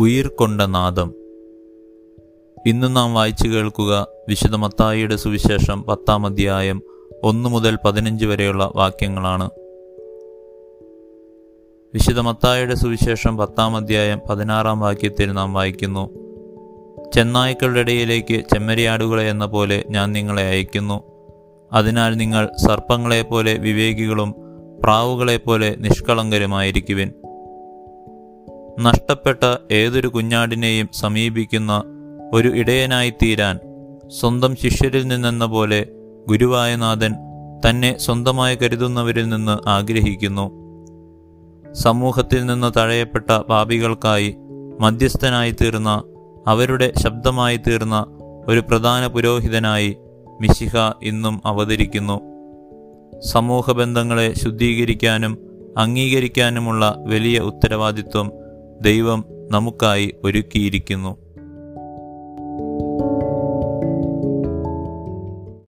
ഉയിർ കൊണ്ട നാദം. ഇന്ന് നാം വായിച്ചു കേൾക്കുക വിശുദ്ധ മത്തായിയുടെ സുവിശേഷം പത്താം അധ്യായം ഒന്ന് മുതൽ പതിനഞ്ച് വരെയുള്ള വാക്യങ്ങളാണ്. വിശുദ്ധ മത്തായിയുടെ സുവിശേഷം പത്താം അധ്യായം പതിനാറാം വാക്യത്തിൽ നാം വായിക്കുന്നു. ചെന്നായ്ക്കളുടെ ഇടയിലേക്ക് ചെമ്മരിയാടുകളെ എന്ന പോലെ ഞാൻ നിങ്ങളെ അയക്കുന്നു അതിനാൽ നിങ്ങൾ സർപ്പങ്ങളെപ്പോലെ വിവേകികളും പ്രാവുകളെപ്പോലെ നിഷ്കളങ്കരുമായിരിക്കുവിൻ. നഷ്ടപ്പെട്ട ഏതൊരു കുഞ്ഞാടിനെയും സമീപിക്കുന്ന ഒരു ഇടയനായിത്തീരാൻ സ്വന്തം ശിഷ്യരിൽ നിന്നെന്ന പോലെ ഗുരുവായ നാഥൻ തന്നെ സ്വന്തമായി കരുതുന്നവരിൽ നിന്ന് ആഗ്രഹിക്കുന്നു. സമൂഹത്തിൽ നിന്ന് തഴയപ്പെട്ട പാപികൾക്കായി മധ്യസ്ഥനായി തീർന്ന അവരുടെ ശബ്ദമായി തീർന്ന ഒരു പ്രധാന പുരോഹിതനായി മിശിഹ ഇന്നും അവതരിക്കുന്നു. സമൂഹ ബന്ധങ്ങളെ ശുദ്ധീകരിക്കാനും അംഗീകരിക്കാനുമുള്ള വലിയ ഉത്തരവാദിത്വം ദൈവം നമുക്കായി ഒരുക്കിയിരിക്കുന്നു.